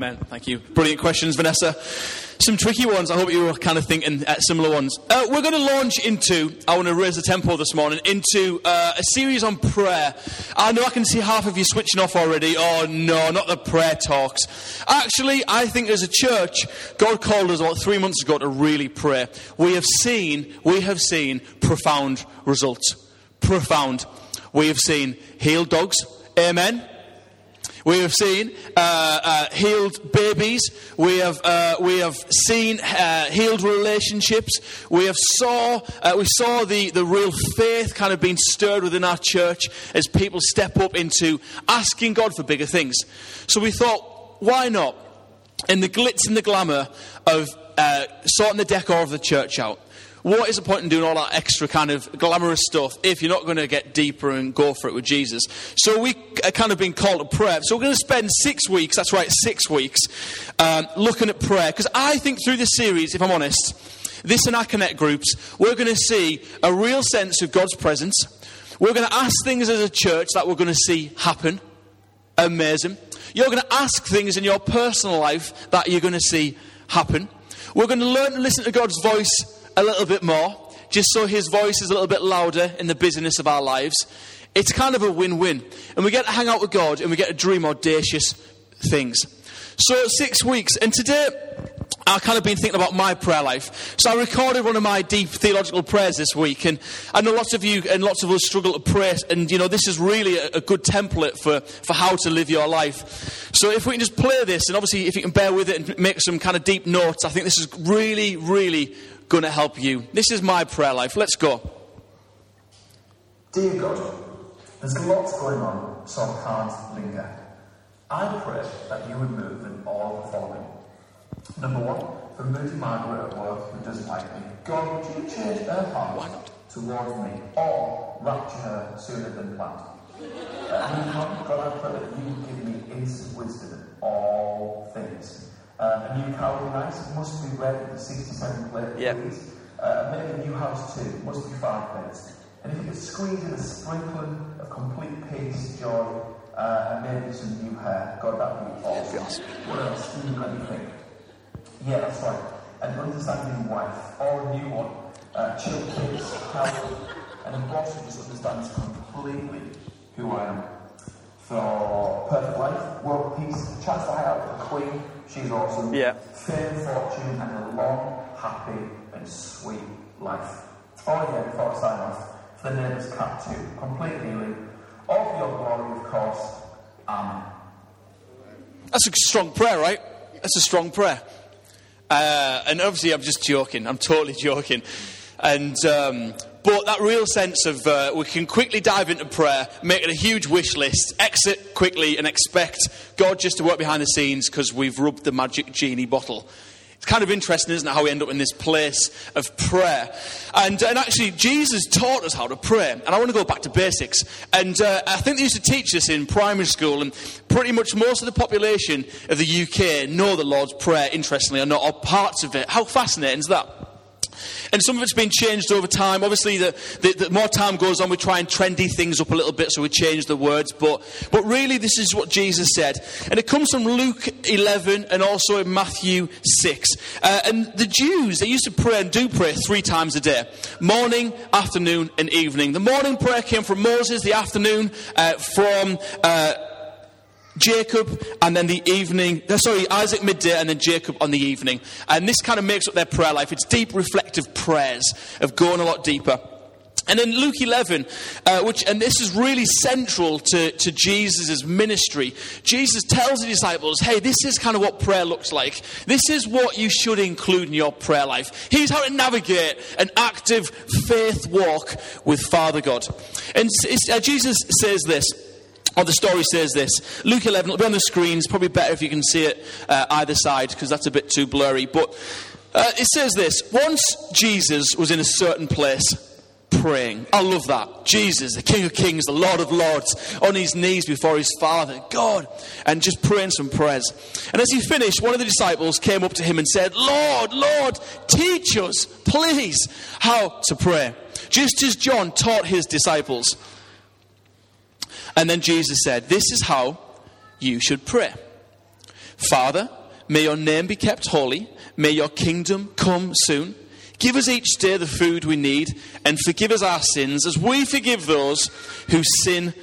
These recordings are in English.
Thank you. Brilliant questions, Vanessa. Some tricky ones. I hope you were kind of thinking uh, similar ones. Uh, we're going to launch into, I want to raise the tempo this morning, into uh, a series on prayer. I know I can see half of you switching off already. Oh, no, not the prayer talks. Actually, I think as a church, God called us about three months ago to really pray. We have seen, we have seen profound results. Profound. We have seen healed dogs. Amen. We have seen uh, uh, healed babies. We have, uh, we have seen uh, healed relationships. We have saw, uh, we saw the, the real faith kind of being stirred within our church as people step up into asking God for bigger things. So we thought, why not? In the glitz and the glamour of uh, sorting the decor of the church out, what is the point in doing all that extra kind of glamorous stuff if you're not going to get deeper and go for it with Jesus? So we are kind of been called to prayer. So we're going to spend six weeks, that's right, six weeks, um, looking at prayer. Because I think through this series, if I'm honest, this and our Connect groups, we're going to see a real sense of God's presence. We're going to ask things as a church that we're going to see happen. Amazing. You're going to ask things in your personal life that you're going to see happen. We're going to learn to listen to God's voice a little bit more, just so his voice is a little bit louder in the busyness of our lives. It's kind of a win win. And we get to hang out with God and we get to dream audacious things. So, six weeks. And today, I've kind of been thinking about my prayer life. So I recorded one of my deep theological prayers this week, and I know lots of you and lots of us struggle to pray, and you know this is really a, a, good template for, for how to live your life. So if we can just play this, and obviously if you can bear with it and make some kind of deep notes, I think this is really, really going to help you. This is my prayer life. Let's go. Dear God, there's lots going on, so I can't linger. I pray that you would move in all the following. Number one, for Moody Margaret at work who doesn't like me. God, would you change her heart towards me or rapture her sooner than planned? Uh, God, I pray that you would give me instant wisdom in all things uh, a new Calvary rice must be red with the 67 plate, yeah. please. Uh, maybe a new house too, must be five plates. And if you could squeeze in a sprinkling of complete peace, joy, uh, and maybe some new hair, God, that would be awesome. Yes. What else? Do you, let me think. Yeah, that's right. An understanding wife, or a new one. Uh, chill kids, health, and a boss who just understands completely who I am. For perfect life, world peace, chance to hang out with the Queen, She's awesome. Yeah. Fame, fortune, and a long, happy, and sweet life. Oh, yeah, before I sign off, for the neighbour's cat too. Complete healing. All for your glory, of course. Amen. That's a strong prayer, right? That's a strong prayer. Uh, and obviously, I'm just joking. I'm totally joking. And um, but that real sense of uh, we can quickly dive into prayer, make it a huge wish list, exit quickly, and expect God just to work behind the scenes because we've rubbed the magic genie bottle. It's kind of interesting, isn't it, how we end up in this place of prayer. And, and actually, Jesus taught us how to pray. And I want to go back to basics. And uh, I think they used to teach this in primary school. And pretty much most of the population of the UK know the Lord's Prayer, interestingly, or not, or parts of it. How fascinating is that? And some of it's been changed over time. Obviously, the, the, the, more time goes on, we try and trendy things up a little bit, so we change the words. But, but really, this is what Jesus said. And it comes from Luke 11 and also in Matthew 6. Uh, and the Jews, they used to pray and do pray three times a day morning, afternoon, and evening. The morning prayer came from Moses, the afternoon uh, from. Uh, Jacob, and then the evening, sorry, Isaac midday, and then Jacob on the evening. And this kind of makes up their prayer life. It's deep, reflective prayers of going a lot deeper. And then Luke 11, uh, which, and this is really central to, to Jesus' ministry. Jesus tells the disciples, hey, this is kind of what prayer looks like. This is what you should include in your prayer life. Here's how to navigate an active faith walk with Father God. And uh, Jesus says this. Or the story says this Luke 11, it'll be on the screen. It's probably better if you can see it uh, either side because that's a bit too blurry. But uh, it says this Once Jesus was in a certain place praying. I love that. Jesus, the King of Kings, the Lord of Lords, on his knees before his Father, God, and just praying some prayers. And as he finished, one of the disciples came up to him and said, Lord, Lord, teach us, please, how to pray. Just as John taught his disciples. And then Jesus said, This is how you should pray. Father, may your name be kept holy. May your kingdom come soon. Give us each day the food we need and forgive us our sins as we forgive those who sin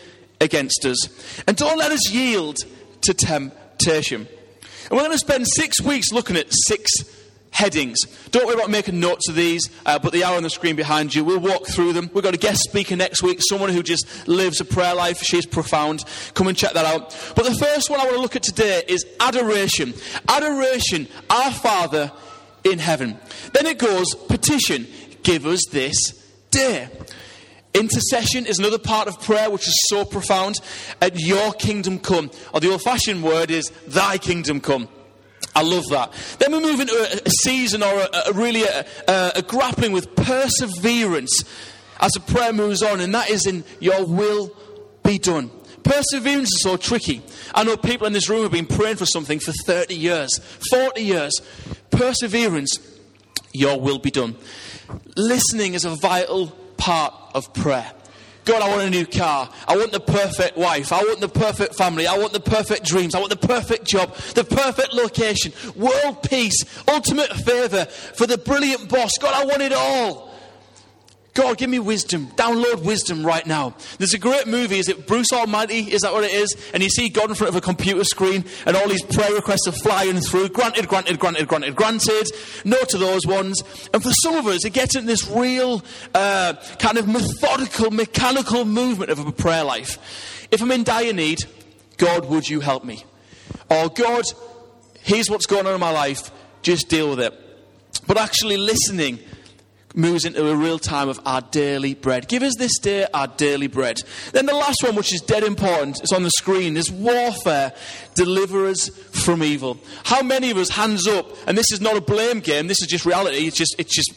against us. And don't let us yield to temptation. And we're going to spend six weeks looking at six headings. Don't worry about making notes of these, uh, but they are on the screen behind you. We'll walk through them. We've got a guest speaker next week, someone who just lives a prayer life. She's profound. Come and check that out. But the first one I want to look at today is adoration. Adoration, our Father in heaven. Then it goes, petition, give us this day. Intercession is another part of prayer which is so profound. At your kingdom come, or the old fashioned word is, thy kingdom come. I love that. Then we move into a, a season or a, a really a, a, grappling with perseverance as the prayer moves on, and that is in your will be done. Perseverance is so tricky. I know people in this room have been praying for something for 30 years, 40 years. Perseverance, your will be done. Listening is a vital part of prayer. God, I want a new car. I want the perfect wife. I want the perfect family. I want the perfect dreams. I want the perfect job, the perfect location, world peace, ultimate favor for the brilliant boss. God, I want it all. God, give me wisdom. Download wisdom right now. There's a great movie. Is it Bruce Almighty? Is that what it is? And you see God in front of a computer screen and all these prayer requests are flying through. Granted, granted, granted, granted, granted. No to those ones. And for some of us, it gets in this real uh, kind of methodical, mechanical movement of a prayer life. If I'm in dire need, God, would you help me? Or God, here's what's going on in my life. Just deal with it. But actually listening moves into a real time of our daily bread. Give us this day our daily bread. Then the last one, which is dead important, is on the screen, is warfare. Deliver us from evil. How many of us, hands up, and this is not a blame game, this is just reality, it's just, it's just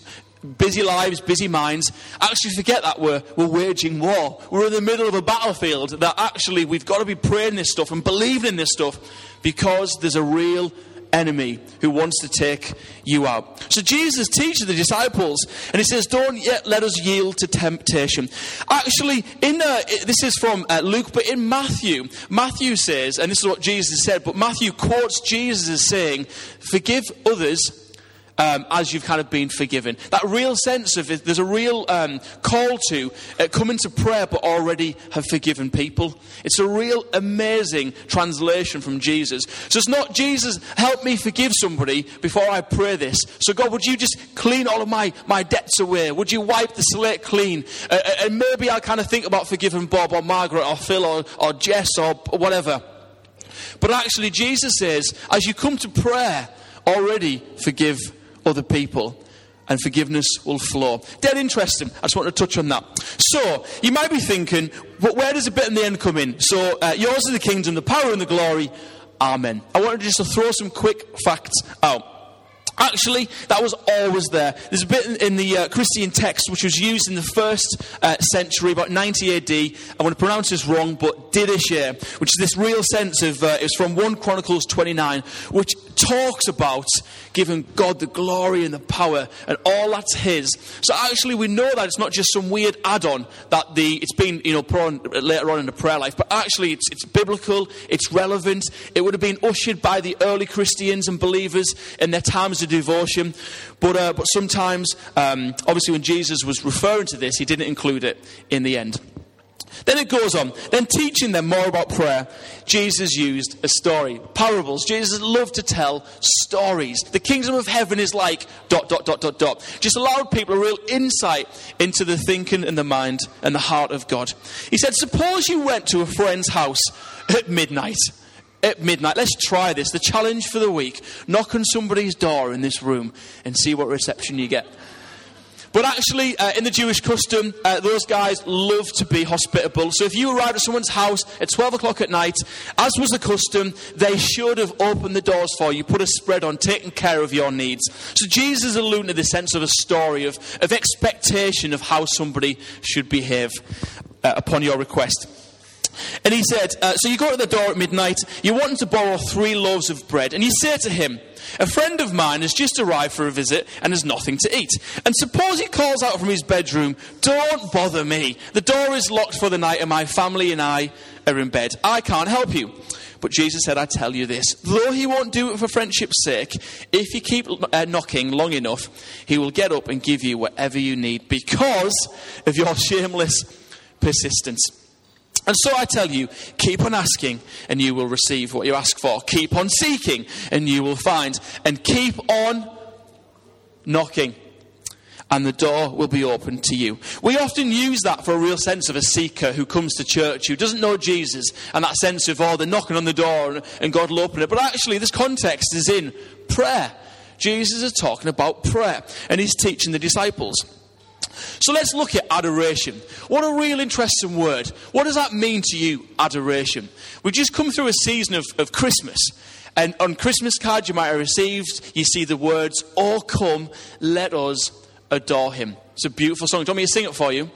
busy lives, busy minds, actually forget that we're, we're waging war. We're in the middle of a battlefield that actually we've got to be praying this stuff and believing in this stuff because there's a real enemy who wants to take you out. So Jesus teaches the disciples, and he says, "Don't yet let us yield to temptation." Actually, in uh, this is from uh, Luke, but in Matthew, Matthew says, and this is what Jesus said, but Matthew quotes Jesus as saying, "Forgive others." Um, as you've kind of been forgiven. That real sense of it, there's a real um, call to uh, come into prayer but already have forgiven people. It's a real amazing translation from Jesus. So it's not Jesus, help me forgive somebody before I pray this. So God, would you just clean all of my, my debts away? Would you wipe the slate clean? Uh, uh and maybe I'll kind of think about forgiving Bob or Margaret or Phil or, or Jess or whatever. But actually, Jesus says, as you come to prayer, already forgive other people and forgiveness will flow. Dead interesting. I just want to touch on that. So, you might be thinking, but where does the bit in the end come in? So, uh, yours is the kingdom, the power and the glory. Amen. I wanted just to throw some quick facts out. Actually, that was always there. There's a bit in, the uh, Christian text which was used in the first uh, century, about 90 AD. I want to pronounce this wrong, but Didache, which is this real sense of, uh, it's from 1 Chronicles 29, which talks about giving God the glory and the power, and all that's His. So actually, we know that it's not just some weird add-on that the it's been you know put on later on in the prayer life, but actually it's it's biblical, it's relevant. It would have been ushered by the early Christians and believers in their times of devotion. But, uh, but sometimes, um, obviously, when Jesus was referring to this, he didn't include it in the end. Then it goes on. Then teaching them more about prayer, Jesus used a story. Parables. Jesus loved to tell stories. The kingdom of heaven is like dot, dot, dot, dot, dot. Just allowed people a real insight into the thinking and the mind and the heart of God. He said, Suppose you went to a friend's house at midnight at midnight. Let's try this. The challenge for the week knock on somebody's door in this room and see what reception you get. But actually, uh, in the Jewish custom, uh, those guys love to be hospitable. So if you arrived at someone's house at 12 o'clock at night, as was the custom, they should have opened the doors for you, put a spread on, taken care of your needs. So Jesus alluded to the sense of a story, of, of expectation of how somebody should behave uh, upon your request. And he said, uh, So you go to the door at midnight, you want him to borrow three loaves of bread, and you say to him, A friend of mine has just arrived for a visit and has nothing to eat. And suppose he calls out from his bedroom, Don't bother me. The door is locked for the night, and my family and I are in bed. I can't help you. But Jesus said, I tell you this though he won't do it for friendship's sake, if you keep uh, knocking long enough, he will get up and give you whatever you need because of your shameless persistence. And so I tell you, keep on asking and you will receive what you ask for. Keep on seeking and you will find. And keep on knocking and the door will be opened to you. We often use that for a real sense of a seeker who comes to church, who doesn't know Jesus, and that sense of, oh, they're knocking on the door and God will open it. But actually, this context is in prayer. Jesus is talking about prayer, and he's teaching the disciples. So let's look at adoration. What a real interesting word. What does that mean to you, adoration? We've just come through a season of, of Christmas. And on Christmas cards you might have received, you see the words, All come, let us adore him. It's a beautiful song. Do you want me to sing it for you?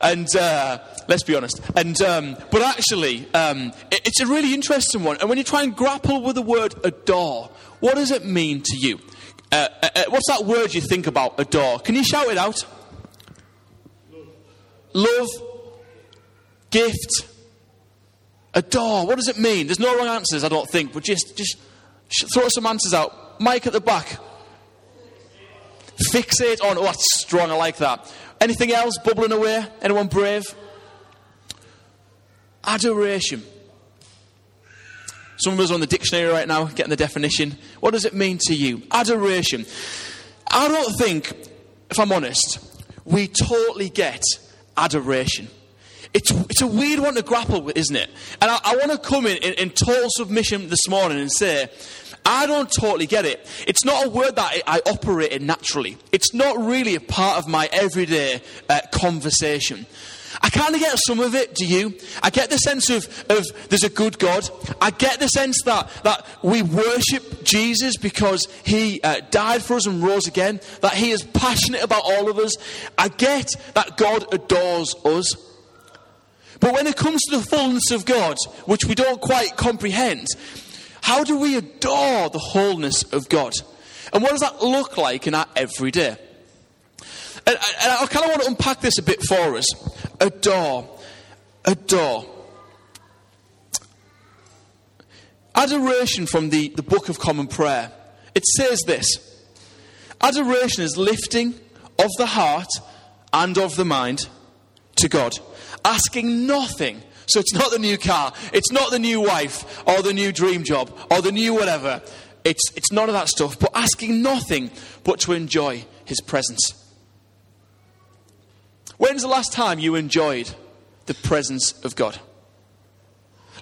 And uh, let's be honest. And um, but actually, um, it, it's a really interesting one. And when you try and grapple with the word adore, what does it mean to you? Uh, uh, uh what's that word you think about? Adore. Can you shout it out? Love. Love. Gift. Adore. What does it mean? There's no wrong answers, I don't think. But just just throw some answers out. Mike at the back. Fixate on, oh, that's strong, I like that. Anything else bubbling away? Anyone brave? Adoration. Some of us on the dictionary right now, getting the definition. What does it mean to you? Adoration. I don't think, if I'm honest, we totally get adoration. It's, it's a weird one to grapple with, isn't it? And I, I want to come in, in, in total submission this morning and say, I don't totally get it. It's not a word that I, I operate in naturally. It's not really a part of my everyday uh, conversation. I kind of get some of it, do you? I get the sense of, of there's a good God. I get the sense that, that we worship Jesus because he uh, died for us and rose again, that he is passionate about all of us. I get that God adores us. But when it comes to the fullness of God, which we don't quite comprehend, how do we adore the wholeness of God? And what does that look like in our everyday? And, and I kind of want to unpack this a bit for us. Adore. Adore. Adoration from the, the Book of Common Prayer. It says this Adoration is lifting of the heart and of the mind to God, asking nothing so it's not the new car, it's not the new wife, or the new dream job, or the new whatever. It's, it's none of that stuff, but asking nothing but to enjoy His presence. When's the last time you enjoyed the presence of God?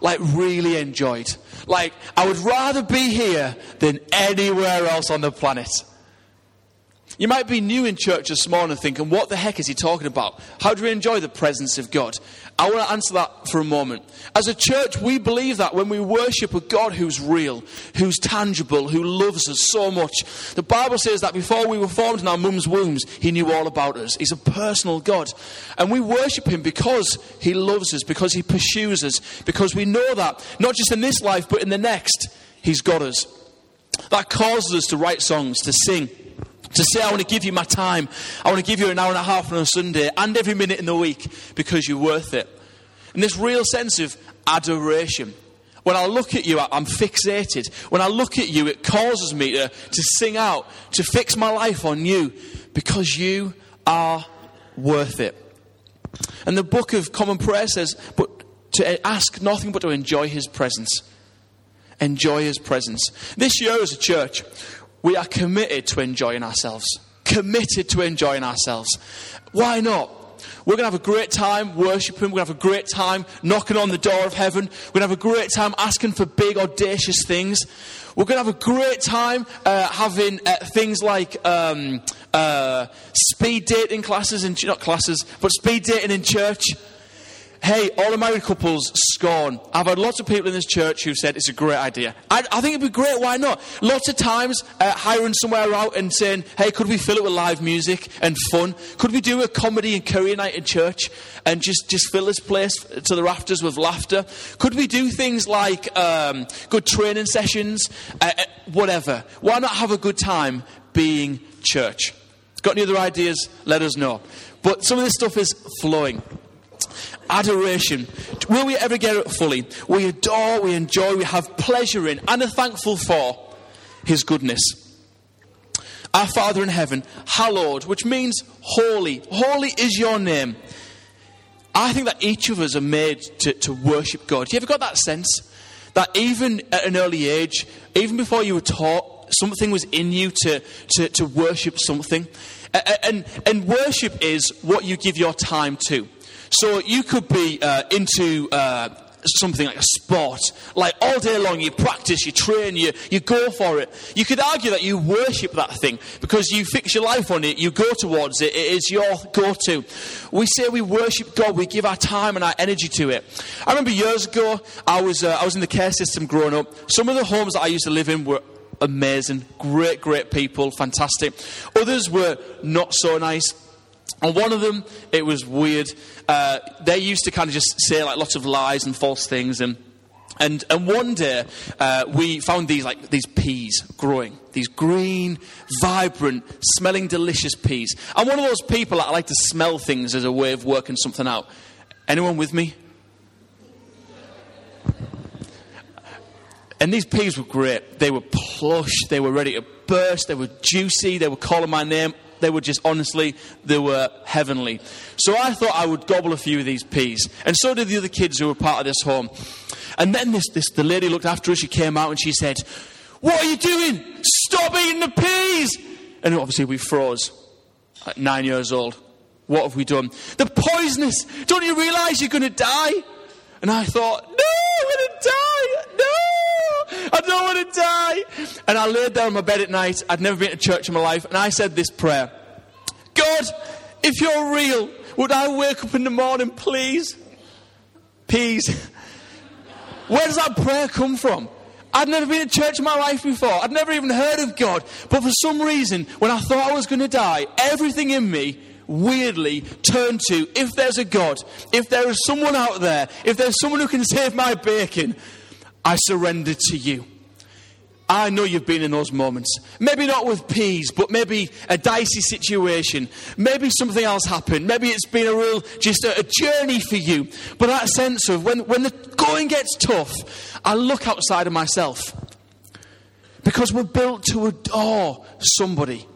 Like, really enjoyed. Like, I would rather be here than anywhere else on the planet. You might be new in church this morning thinking, what the heck is he talking about? How do we enjoy the presence of God? I want to answer that for a moment. As a church, we believe that when we worship a God who's real, who's tangible, who loves us so much. The Bible says that before we were formed in our mum's wombs, he knew all about us. He's a personal God. And we worship him because he loves us, because he pursues us, because we know that, not just in this life, but in the next, he's got us. That causes us to write songs, to sing to say, I want to give you my time. I want to give you an hour and a half on a Sunday and every minute in the week because you're worth it. And this real sense of adoration. When I look at you, I'm fixated. When I look at you, it causes me to, to sing out, to fix my life on you because you are worth it. And the book of Common Prayer says, but to ask nothing but to enjoy his presence. Enjoy his presence. This year as a church, we are committed to enjoying ourselves. Committed to enjoying ourselves. Why not? We're going to have a great time worshiping. We're going to have a great time knocking on the door of heaven. We're going to have a great time asking for big, audacious things. We're going to have a great time uh, having uh, things like um, uh, speed dating classes, in, not classes, but speed dating in church. Hey, all the married couples scorn. I've had lots of people in this church who've said it's a great idea. I, I think it'd be great. Why not? Lots of times uh, hiring somewhere out and saying, hey, could we fill it with live music and fun? Could we do a comedy and career night in church and just, just fill this place to the rafters with laughter? Could we do things like um, good training sessions? Uh, uh, whatever. Why not have a good time being church? Got any other ideas? Let us know. But some of this stuff is flowing. Adoration. Will we ever get it fully? We adore, we enjoy, we have pleasure in, and are thankful for His goodness. Our Father in heaven, hallowed, which means holy. Holy is your name. I think that each of us are made to, to worship God. You ever got that sense? That even at an early age, even before you were taught, something was in you to, to, to worship something. And, and worship is what you give your time to. So you could be uh, into uh, something like a sport, like all day long you practice, you train, you, you go for it. You could argue that you worship that thing because you fix your life on it, you go towards it, it is your go to. We say we worship God, we give our time and our energy to it. I remember years ago, I was, uh, I was in the care system growing up. Some of the homes that I used to live in were amazing, great, great people, fantastic. Others were not so nice. And one of them, it was weird. Uh, they used to kind of just say like lots of lies and false things. And, and, and one day, uh, we found these, like, these peas growing. These green, vibrant, smelling delicious peas. I'm one of those people that I like to smell things as a way of working something out. Anyone with me? And these peas were great. They were plush. They were ready to burst. They were juicy. They were calling my name they were just honestly, they were heavenly. So I thought I would gobble a few of these peas. And so did the other kids who were part of this home. And then this, this, the lady looked after us. She came out and she said, What are you doing? Stop eating the peas! And obviously we froze at nine years old. What have we done? The poisonous! Don't you realize you're going to die? And I thought, No, I'm going to die! No! I don't want to die. And I laid there on my bed at night. I'd never been to church in my life. And I said this prayer God, if you're real, would I wake up in the morning, please? Please. Where does that prayer come from? I'd never been to church in my life before. I'd never even heard of God. But for some reason, when I thought I was going to die, everything in me weirdly turned to if there's a God, if there is someone out there, if there's someone who can save my bacon, I surrender to you. I know you've been in those moments. Maybe not with peas, but maybe a dicey situation. Maybe something else happened. Maybe it's been a real, just a, a, journey for you. But that sense of when, when the going gets tough, I look outside of myself. Because we're built to adore somebody.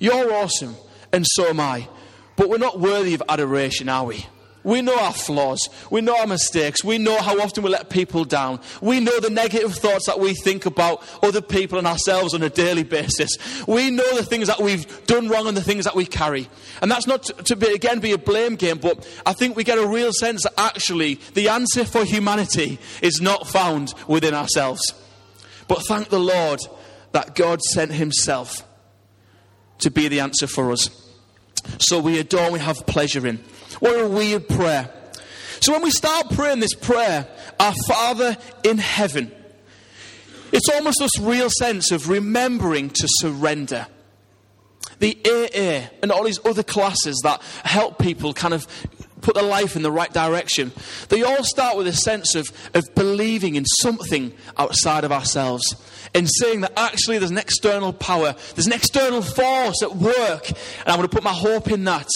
You're awesome, and so am I. But we're not worthy of adoration, are we? We know our flaws. We know our mistakes. We know how often we let people down. We know the negative thoughts that we think about other people and ourselves on a daily basis. We know the things that we've done wrong and the things that we carry. And that's not to, be, again, be a blame game, but I think we get a real sense that actually the answer for humanity is not found within ourselves. But thank the Lord that God sent Himself to be the answer for us. So we adore, we have pleasure in. What a weird prayer. So when we start praying this prayer, our Father in heaven, it's almost this real sense of remembering to surrender. The AA and all these other classes that help people kind of put their life in the right direction, they all start with a sense of, of believing in something outside of ourselves and saying that actually there's an external power, there's an external force at work, and I'm going to put my hope in that,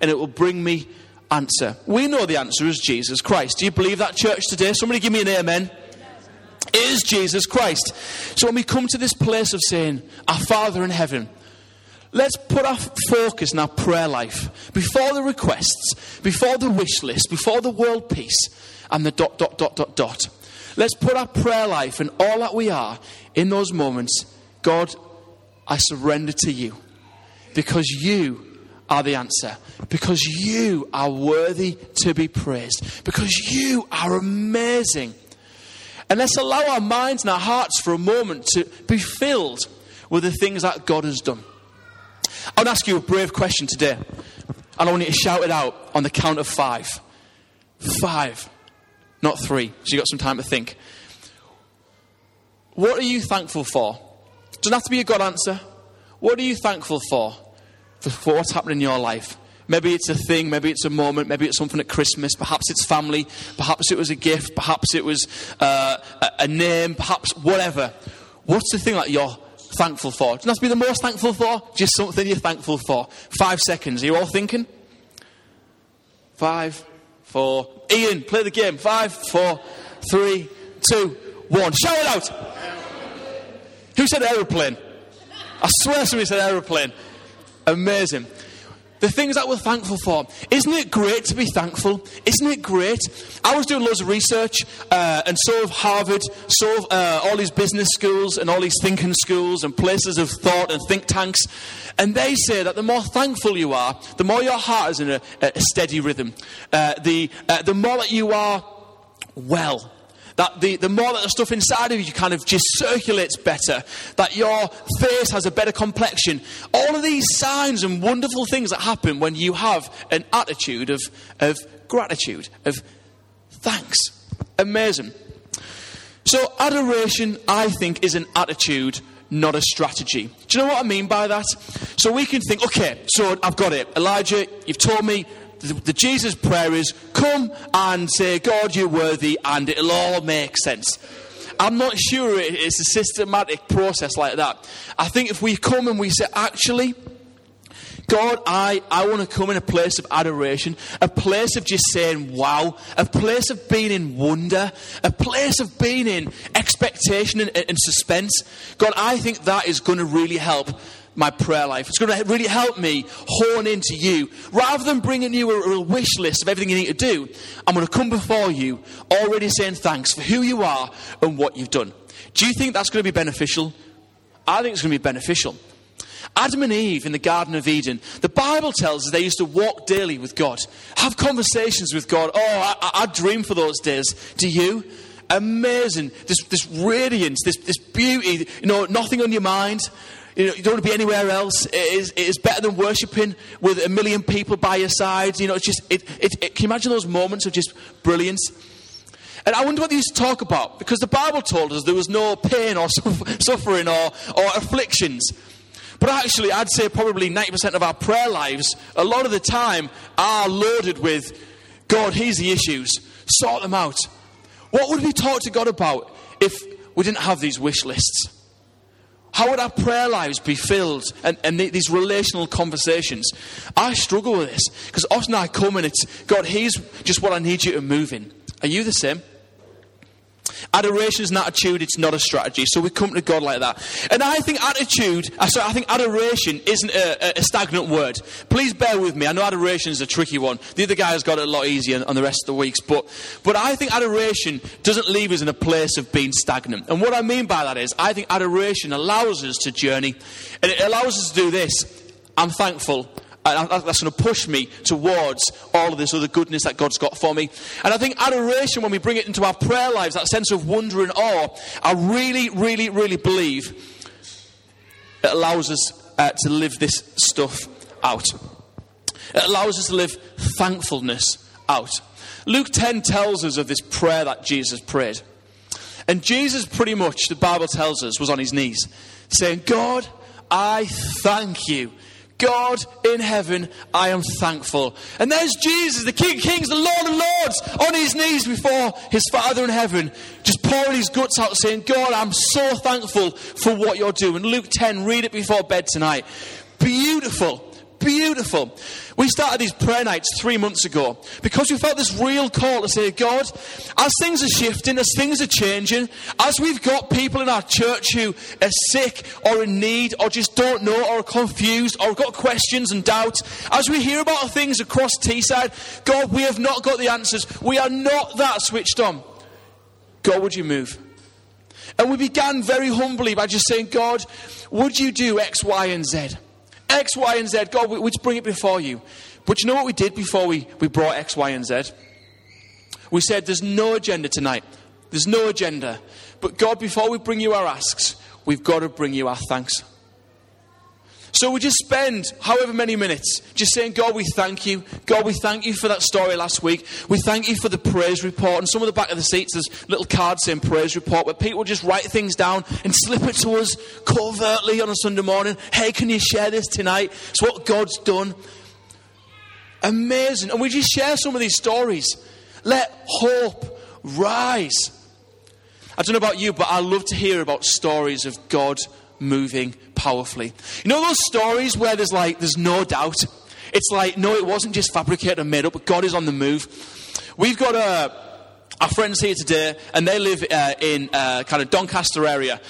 and it will bring me answer. We know the answer is Jesus Christ. Do you believe that, church, today? Somebody give me an amen. Is Jesus Christ. So when we come to this place of saying, Our Father in heaven, let's put our focus in our prayer life before the requests, before the wish list, before the world peace, and the dot, dot, dot, dot, dot. Let's put our prayer life and all that we are in those moments. God, I surrender to you because you are the answer. Because you are worthy to be praised. Because you are amazing. And let's allow our minds and our hearts for a moment to be filled with the things that God has done. I want to ask you a brave question today. And I want you to shout it out on the count of five. Five, not three. So you've got some time to think. What are you thankful for? Doesn't have to be a God answer. What are you thankful for? For what's happening in your life. Maybe it's a thing, maybe it's a moment, maybe it's something at Christmas, perhaps it's family, perhaps it was a gift, perhaps it was uh, a name, perhaps whatever. What's the thing that you're thankful for? Doesn't have to be the most thankful for, just something you're thankful for. Five seconds. Are you all thinking? Five, four. Ian, play the game. Five, four, three, two, one. Shout it out. Who said aeroplane? I swear somebody said aeroplane. Amazing. The things that we're thankful for. Isn't it great to be thankful? Isn't it great? I was doing loads of research, uh, and so have Harvard, so have uh, all these business schools and all these thinking schools and places of thought and think tanks. And they say that the more thankful you are, the more your heart is in a, a steady rhythm, uh, the, uh, the more that you are well. That the, the more that the stuff inside of you kind of just circulates better, that your face has a better complexion. All of these signs and wonderful things that happen when you have an attitude of, of gratitude, of thanks. Amazing. So, adoration, I think, is an attitude, not a strategy. Do you know what I mean by that? So, we can think, okay, so I've got it. Elijah, you've told me the, Jesus prayer is come and say, God, you're worthy, and it'll all make sense. I'm not sure it's a systematic process like that. I think if we come and we say, actually, God, I, I want to come in a place of adoration, a place of just saying wow, a place of being in wonder, a place of being in expectation and, and suspense. God, I think that is going to really help my prayer life. It's going to really help me hone into you. Rather than bringing you a, a, wish list of everything you need to do, I'm going to come before you already saying thanks for who you are and what you've done. Do you think that's going to be beneficial? I think it's going to be beneficial. Adam and Eve in the Garden of Eden, the Bible tells us they used to walk daily with God, have conversations with God. Oh, I, I dream for those days. Do you? Amazing. This, this radiance, this, this beauty, you know, nothing on your mind. You, know, you don't want to be anywhere else. It is, it is better than worshipping with a million people by your side. You know, it's just, it, it, it, can you imagine those moments of just brilliance? And I wonder what they used to talk about, because the Bible told us there was no pain or suffering or, or afflictions. But actually, I'd say probably 90% of our prayer lives, a lot of the time, are loaded with God, here's the issues, sort them out. What would we talk to God about if we didn't have these wish lists? How would our prayer lives be filled and, and these relational conversations? I struggle with this because often I come and it's, God, here's just what I need you to move in. Are you the same? Adoration is an attitude, it's not a strategy. So we come to God like that. And I think attitude, uh, sorry, I think adoration isn't a, a, stagnant word. Please bear with me. I know adoration is a tricky one. The other guy has got it a lot easier on the rest of the weeks. But, but I think adoration doesn't leave us in a place of being stagnant. And what I mean by that is, I think adoration allows us to journey. And it allows us to do this. I'm thankful and that's going to push me towards all of this other goodness that God's got for me. And I think adoration, when we bring it into our prayer lives, that sense of wonder and awe, I really, really, really believe it allows us uh, to live this stuff out. It allows us to live thankfulness out. Luke 10 tells us of this prayer that Jesus prayed. And Jesus, pretty much, the Bible tells us, was on his knees, saying, God, I thank you God in heaven, I am thankful. And there's Jesus, the King of Kings, the Lord of Lords, on his knees before his Father in heaven, just pouring his guts out, saying, God, I'm so thankful for what you're doing. Luke 10, read it before bed tonight. Beautiful beautiful. We started these prayer nights three months ago because we felt this real call to say, God, as things are shifting, as things are changing, as we've got people in our church who are sick or in need or just don't know or are confused or got questions and doubts, as we hear about things across Teesside, God, we have not got the answers. We are not that switched on. God, would you move? And we began very humbly by just saying, God, would you do X, Y, and Z? X, Y, and Z. God, we, we bring it before you. But you know what we did before we, we brought X, Y, and Z? We said, There's no agenda tonight. There's no agenda. But God, before we bring you our asks, we've got to bring you our thanks. So we just spend however many minutes just saying, God, we thank you. God, we thank you for that story last week. We thank you for the praise report. And some of the back of the seats, there's little cards saying praise report, where people just write things down and slip it to us covertly on a Sunday morning. Hey, can you share this tonight? It's what God's done. Amazing. And we just share some of these stories. Let hope rise. I don't know about you, but I love to hear about stories of God moving powerfully. You know those stories where there's like, there's no doubt? It's like, no, it wasn't just fabricated and made up, but God is on the move. We've got a our friends here today, and they live uh, in uh, kind of Doncaster area.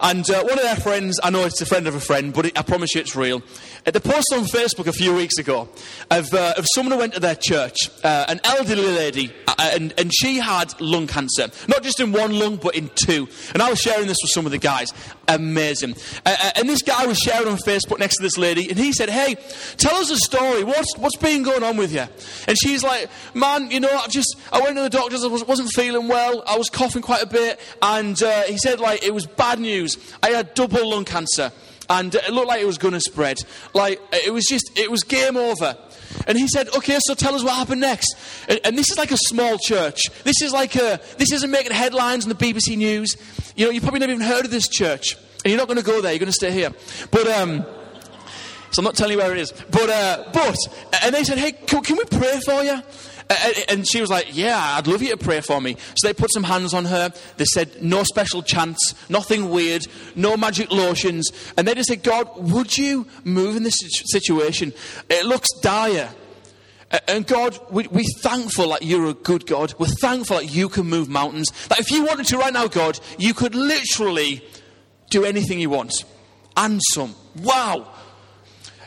And uh, one of their friends, I know it's a friend of a friend, but it, I promise you it's real. Uh, they posted on Facebook a few weeks ago of, uh, of someone who went to their church, uh, an elderly lady, and, and she had lung cancer. Not just in one lung, but in two. And I was sharing this with some of the guys. Amazing. and this guy was sharing on Facebook next to this lady, and he said, Hey, tell us a story. What's, what's been going on with you? And she's like, Man, you know, I've just, I went to the doctors, I was, wasn't feeling well, I was coughing quite a bit, and uh, he said, like, it was bad news. I had double lung cancer, and it looked like it was going to spread. Like, it was just, it was game over. And he said, okay, so tell us what happened next. And, and, this is like a small church. This is like a, this isn't making headlines on the BBC News. You know, you've probably never even heard of this church. And you're not going to go there, you're going to stay here. But, um, so I'm not telling you where it is. But, uh, but, and they said, hey, can, can we pray for you? And she was like, Yeah, I'd love you to pray for me. So they put some hands on her. They said, No special chants, nothing weird, no magic lotions. And they just said, God, would you move in this situation? It looks dire. And God, we, we're thankful that you're a good God. We're thankful that you can move mountains. That if you wanted to right now, God, you could literally do anything you want. And some. Wow.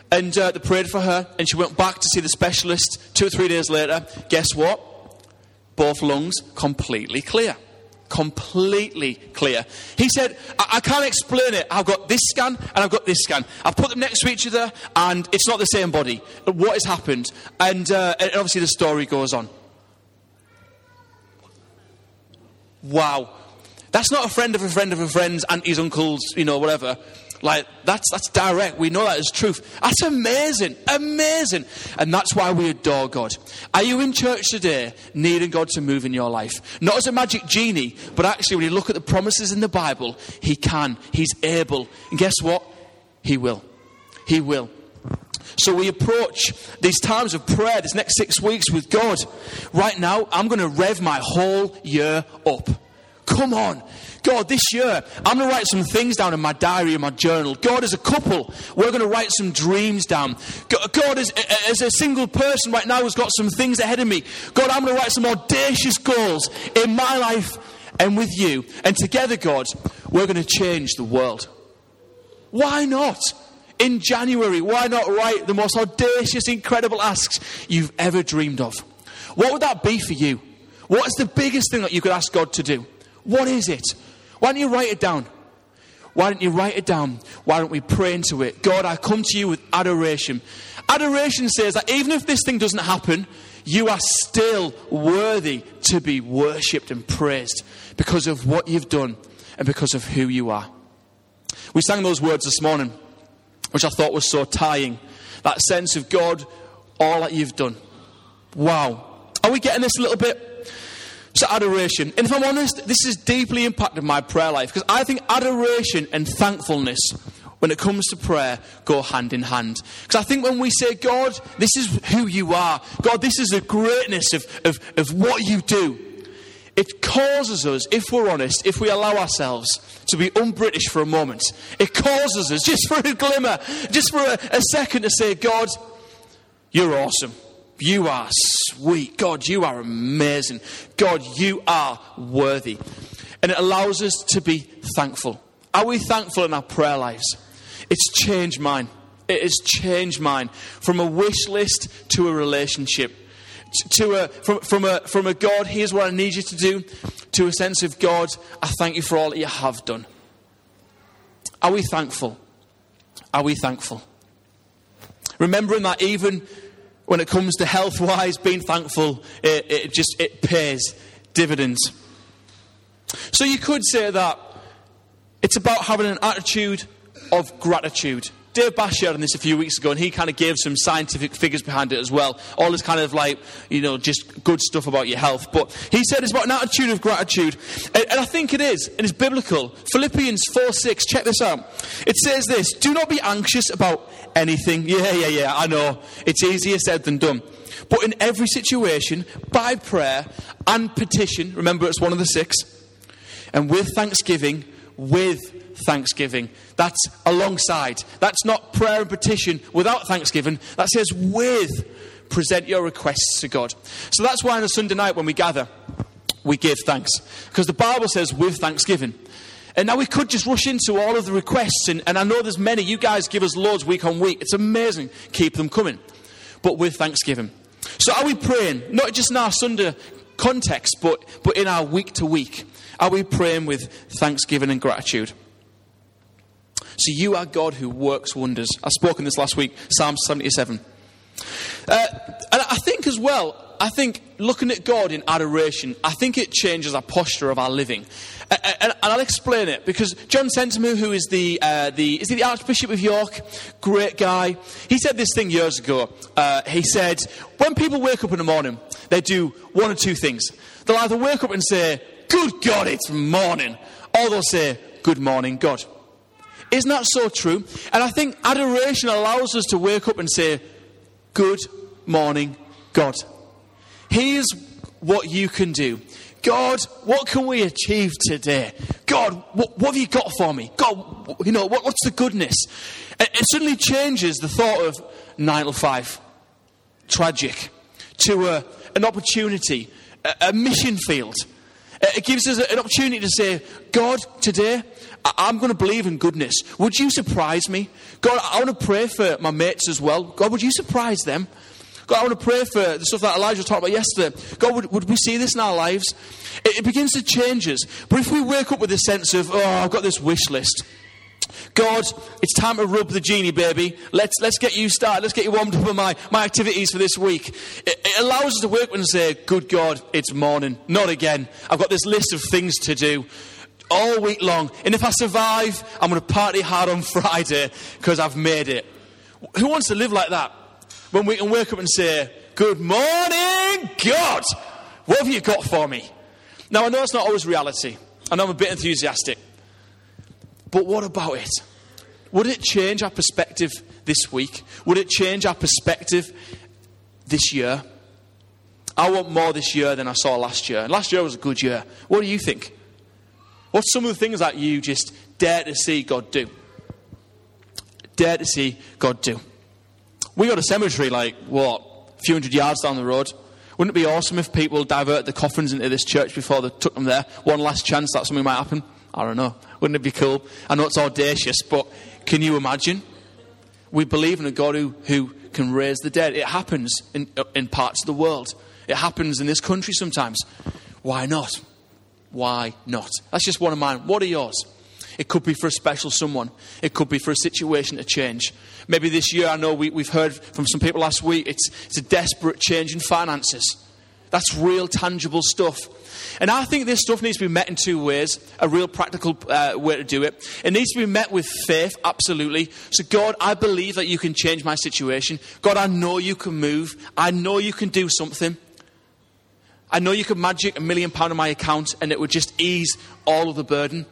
And uh, they prayed for her, and she went back to see the specialist two or three days later. Guess what? Both lungs completely clear. Completely clear. He said, I-, I can't explain it. I've got this scan and I've got this scan. I've put them next to each other, and it's not the same body. What has happened? And, uh, and obviously, the story goes on. Wow. That's not a friend of a friend of a friend's aunties, uncles, you know, whatever. Like, that's, that's direct. We know that is truth. That's amazing. Amazing. And that's why we adore God. Are you in church today needing God to move in your life? Not as a magic genie, but actually, when you look at the promises in the Bible, He can. He's able. And guess what? He will. He will. So we approach these times of prayer, this next six weeks with God. Right now, I'm going to rev my whole year up. Come on. God, this year, I'm going to write some things down in my diary, in my journal. God, as a couple, we're going to write some dreams down. God, as, as a single person right now, who's got some things ahead of me. God, I'm going to write some audacious goals in my life and with you. And together, God, we're going to change the world. Why not? In January, why not write the most audacious, incredible asks you've ever dreamed of? What would that be for you? What is the biggest thing that you could ask God to do? What is it? Why don't you write it down? Why don't you write it down? Why don't we pray into it? God, I come to you with adoration. Adoration says that even if this thing doesn't happen, you are still worthy to be worshipped and praised because of what you've done and because of who you are. We sang those words this morning, which I thought was so tying. That sense of God, all that you've done. Wow. Are we getting this a little bit? So, adoration. And if I'm honest, this has deeply impacted my prayer life because I think adoration and thankfulness, when it comes to prayer, go hand in hand. Because I think when we say, God, this is who you are, God, this is the greatness of, of, of what you do, it causes us, if we're honest, if we allow ourselves to be un British for a moment, it causes us, just for a glimmer, just for a, a second, to say, God, you're awesome. You are sweet. God, you are amazing. God, you are worthy. And it allows us to be thankful. Are we thankful in our prayer lives? It's changed mine. It has changed mine from a wish list to a relationship. To a, from, from, a, from a God, here's what I need you to do, to a sense of God, I thank you for all that you have done. Are we thankful? Are we thankful? Remembering that even when it comes to health wise, being thankful, it, it just it pays dividends. So you could say that it's about having an attitude of gratitude. Dave Bash shared on this a few weeks ago, and he kind of gave some scientific figures behind it as well. All this kind of like, you know, just good stuff about your health. But he said it's about an attitude of gratitude. And, and I think it is, and it's biblical. Philippians 4 6, check this out. It says this Do not be anxious about anything. Yeah, yeah, yeah, I know. It's easier said than done. But in every situation, by prayer and petition, remember it's one of the six, and with thanksgiving, with thanksgiving. That's alongside. That's not prayer and petition without thanksgiving. That says with present your requests to God. So that's why on a Sunday night when we gather, we give thanks. Because the Bible says with thanksgiving. And now we could just rush into all of the requests, and, and I know there's many. You guys give us loads week on week. It's amazing. Keep them coming. But with thanksgiving. So are we praying, not just in our Sunday context, but, but in our week to week? Are we praying with thanksgiving and gratitude? So you are God who works wonders. I spoke on this last week, Psalm 77. Uh, and I think as well, I think looking at God in adoration, I think it changes our posture of our living. And, and, and I'll explain it because John Sentamu, who is the, uh, the, is he the Archbishop of York, great guy, he said this thing years ago. Uh, he said, when people wake up in the morning, they do one or two things. They'll either wake up and say, Good God, it's morning, or they'll say, Good morning, God. Isn't that so true? And I think adoration allows us to wake up and say, Good morning, God. Here's what you can do. God, what can we achieve today? God, what, what have you got for me? God, you know, what, what's the goodness? It, it, suddenly changes the thought of 9 to 5, tragic, to a, an opportunity, a, a mission field. Uh, it gives us an opportunity to say, God, today, I'm going to believe in goodness. Would you surprise me? God, I want to pray for my mates as well. God, would you surprise them? God, I want to pray for the stuff that Elijah talked about yesterday. God, would, would we see this in our lives? It, it begins to change us. But if we wake up with this sense of, oh, I've got this wish list. God, it's time to rub the genie, baby. Let's, let's get you started. Let's get you warmed up on my, my activities for this week. It, it allows us to wake up and say, Good God, it's morning. Not again. I've got this list of things to do all week long. And if I survive, I'm going to party hard on Friday because I've made it. Who wants to live like that? When we can wake up and say, Good morning, God. What have you got for me? Now, I know it's not always reality. I know I'm a bit enthusiastic. But what about it? Would it change our perspective this week? Would it change our perspective this year? I want more this year than I saw last year. And last year was a good year. What do you think? What's some of the things that you just dare to see God do? Dare to see God do. We got a cemetery like, what, a few hundred yards down the road. Wouldn't it be awesome if people divert the coffins into this church before they took them there? One last chance that something might happen? I don't know. Wouldn't it be cool? I know it's audacious, but can you imagine? We believe in a God who, who can raise the dead. It happens in, in parts of the world, it happens in this country sometimes. Why not? Why not? That's just one of mine. What are yours? It could be for a special someone. It could be for a situation to change. Maybe this year, I know we, have heard from some people last week, it's, it's a desperate change in finances. That's real, tangible stuff. And I think this stuff needs to be met in two ways a real practical uh, way to do it. It needs to be met with faith, absolutely. So, God, I believe that you can change my situation. God, I know you can move. I know you can do something. I know you could magic a million pound in my account and it would just ease all of the burden.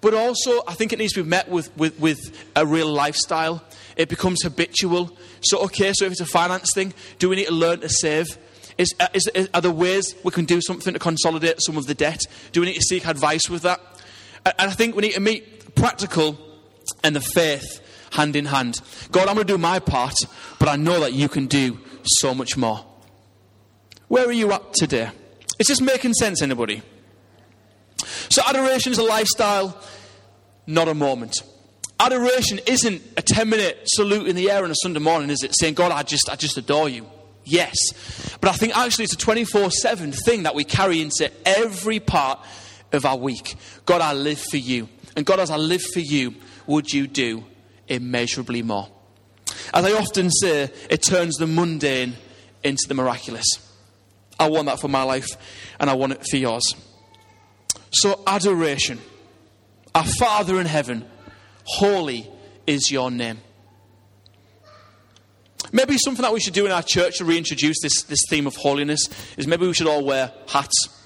But also, I think it needs to be met with, with, with a real lifestyle. It becomes habitual. So, okay, so if it's a finance thing, do we need to learn to save? Is, uh, is, is, are there ways we can do something to consolidate some of the debt? Do we need to seek advice with that? And I think we need to meet practical and the faith hand in hand. God, I'm going to do my part, but I know that you can do so much more. Where are you at today? Is this making sense, anybody? So, adoration is a lifestyle, not a moment. Adoration isn't a 10 minute salute in the air on a Sunday morning, is it? Saying, God, I just, I just adore you. Yes. But I think actually it's a 24 7 thing that we carry into every part of our week. God, I live for you. And God, as I live for you, would you do immeasurably more? As I often say, it turns the mundane into the miraculous. I want that for my life, and I want it for yours. So, adoration. Our Father in heaven, holy is your name. Maybe something that we should do in our church to reintroduce this, this theme of holiness is maybe we should all wear hats.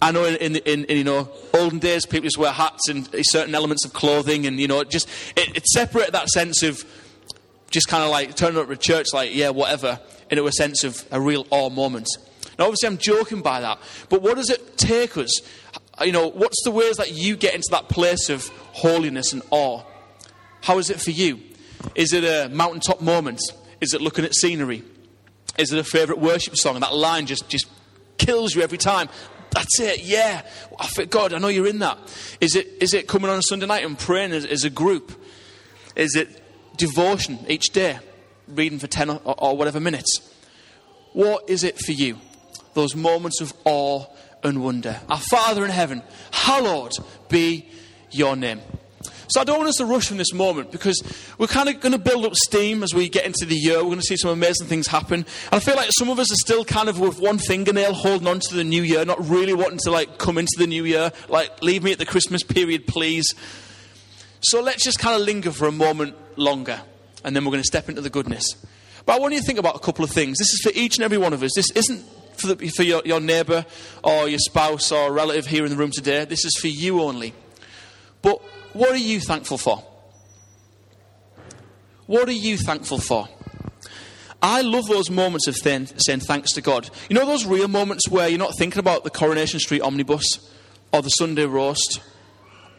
I know in, in, in, you know olden days people just wear hats and certain elements of clothing and you know just it, it separated that sense of just kind of like turning up to church like yeah whatever into a sense of a real awe moment. Now, obviously, I'm joking by that, but what does it take us? You know, what's the ways that you get into that place of holiness and awe? How is it for you? Is it a mountaintop moment? Is it looking at scenery? Is it a favourite worship song? And that line just, just kills you every time. That's it, yeah. I think, God, I know you're in that. Is it, is it coming on a Sunday night and praying as, as a group? Is it devotion each day, reading for 10 or, or whatever minutes? What is it for you? Those moments of awe and wonder. Our Father in heaven, hallowed be your name. So I don't want us to rush from this moment because we're kind of going to build up steam as we get into the year. We're going to see some amazing things happen. And I feel like some of us are still kind of with one fingernail holding on to the new year, not really wanting to like come into the new year. Like, leave me at the Christmas period, please. So let's just kind of linger for a moment longer and then we're going to step into the goodness. But I want you to think about a couple of things. This is for each and every one of us. This isn't for, the, for your, your neighbour or your spouse or relative here in the room today. This is for you only. But what are you thankful for? What are you thankful for? I love those moments of saying thanks to God. You know those real moments where you're not thinking about the Coronation Street omnibus or the Sunday roast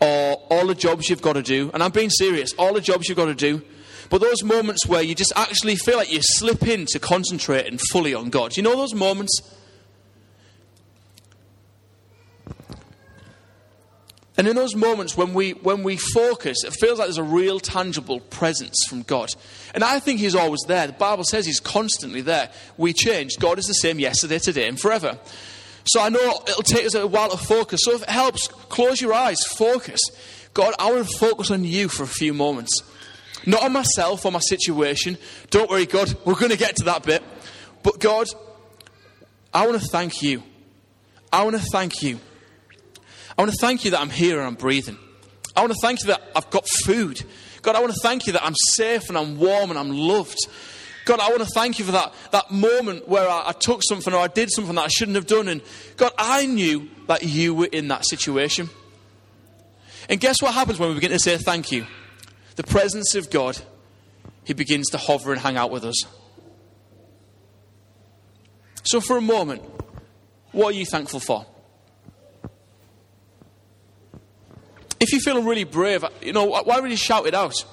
or all the jobs you've got to do. And I'm being serious, all the jobs you've got to do. But those moments where you just actually feel like you slip in into concentrating fully on God. You know those moments? And in those moments when we, when we focus, it feels like there's a real tangible presence from God. And I think He's always there. The Bible says He's constantly there. We change. God is the same yesterday, today, and forever. So I know it'll take us a while to focus. So if it helps, close your eyes, focus. God, I want to focus on you for a few moments. Not on myself or my situation. Don't worry, God, we're going to get to that bit. But God, I want to thank you. I want to thank you I want to thank you that I'm here and I'm breathing. I want to thank you that I've got food. God, I want to thank you that I'm safe and I'm warm and I'm loved. God, I want to thank you for that, that moment where I, I, took something or I did something that I shouldn't have done. And God, I knew that you were in that situation. And guess what happens when we begin to say thank you? The presence of God, He begins to hover and hang out with us. So, for a moment, what are you thankful for? If you're feeling really brave, you know, why would you shout it out?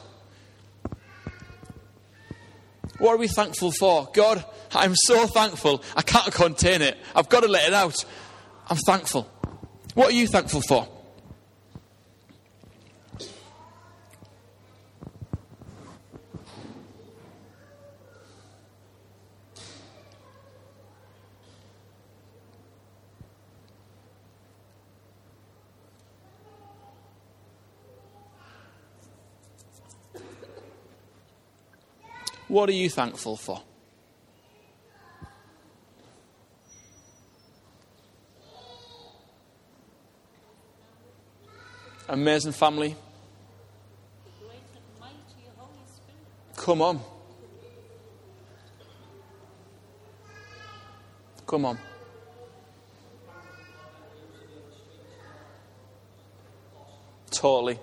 What are we thankful for? God, I'm so thankful. I can't contain it. I've got to let it out. I'm thankful. What are you thankful for? What are you thankful for? Amazing family. Come on. Come on. Totally.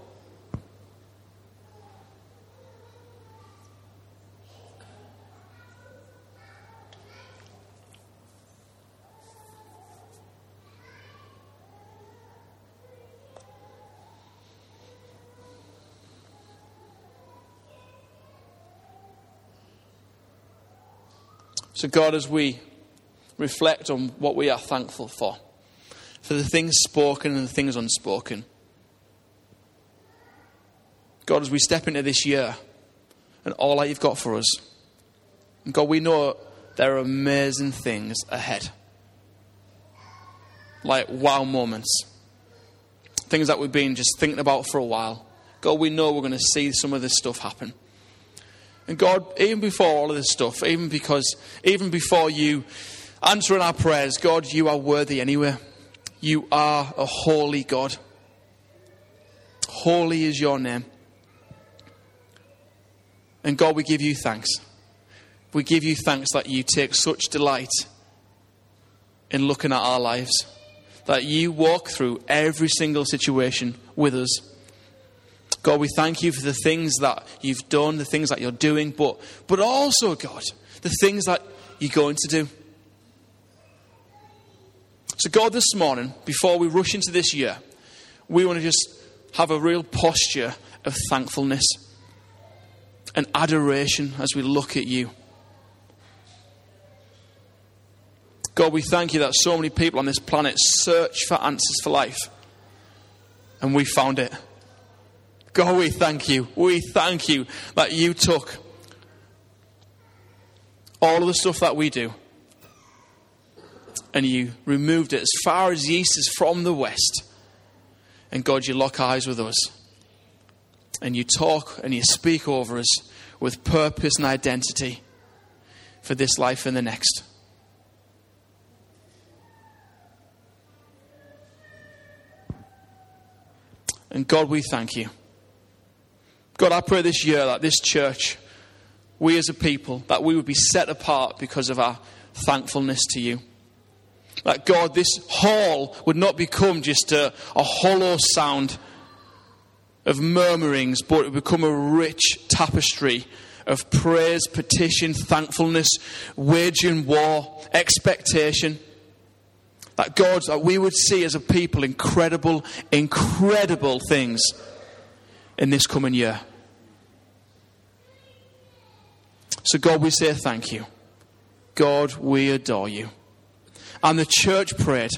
So, God, as we reflect on what we are thankful for, for the things spoken and the things unspoken, God, as we step into this year and all that you've got for us, and God, we know there are amazing things ahead. Like wow moments. Things that we've been just thinking about for a while. God, we know we're going to see some of this stuff happen. And God, even before all of this stuff, even because, even before you answering our prayers, God, you are worthy anyway. You are a holy God. Holy is your name. And God, we give you thanks. We give you thanks that you take such delight in looking at our lives, that you walk through every single situation with us God, we thank you for the things that you've done, the things that you're doing, but, but also, God, the things that you're going to do. So, God, this morning, before we rush into this year, we want to just have a real posture of thankfulness and adoration as we look at you. God, we thank you that so many people on this planet search for answers for life. And we found it. God, we thank you. We thank you that you took all of the stuff that we do and you removed it as far as the east is from the west. And God, you lock eyes with us. And you talk and you speak over us with purpose and identity for this life and the next. And God, we thank you. God, I pray this year that this church, we as a people, that we would be set apart because of our thankfulness to you. That God, this hall would not become just a, a hollow sound of murmurings, but it would become a rich tapestry of praise, petition, thankfulness, waging war, expectation. That God, that we would see as a people incredible, incredible things in this coming year. So, God, we say thank you. God, we adore you. And the church prayed,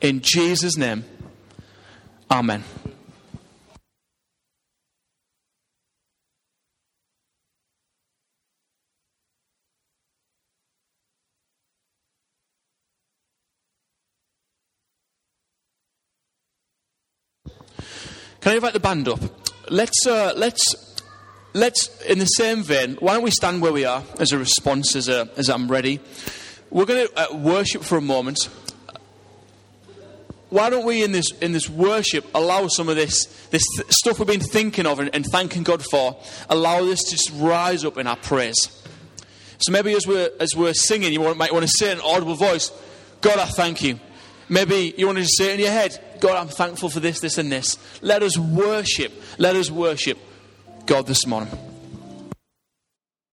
in Jesus' name, Amen. Can I invite the band up? Let's, uh, let's, let's, in the same vein, why don't we stand where we are as a response, as, a, as I'm ready? We're going to uh, worship for a moment. Why don't we, in this, in this worship, allow some of this, this th- stuff we've been thinking of and, and thanking God for, allow this to just rise up in our praise? So maybe as we're, as we're singing, you might want to say in an audible voice, God, I thank you. Maybe you want to just say it in your head, God, I'm thankful for this, this, and this. Let us worship. Let us worship God this morning.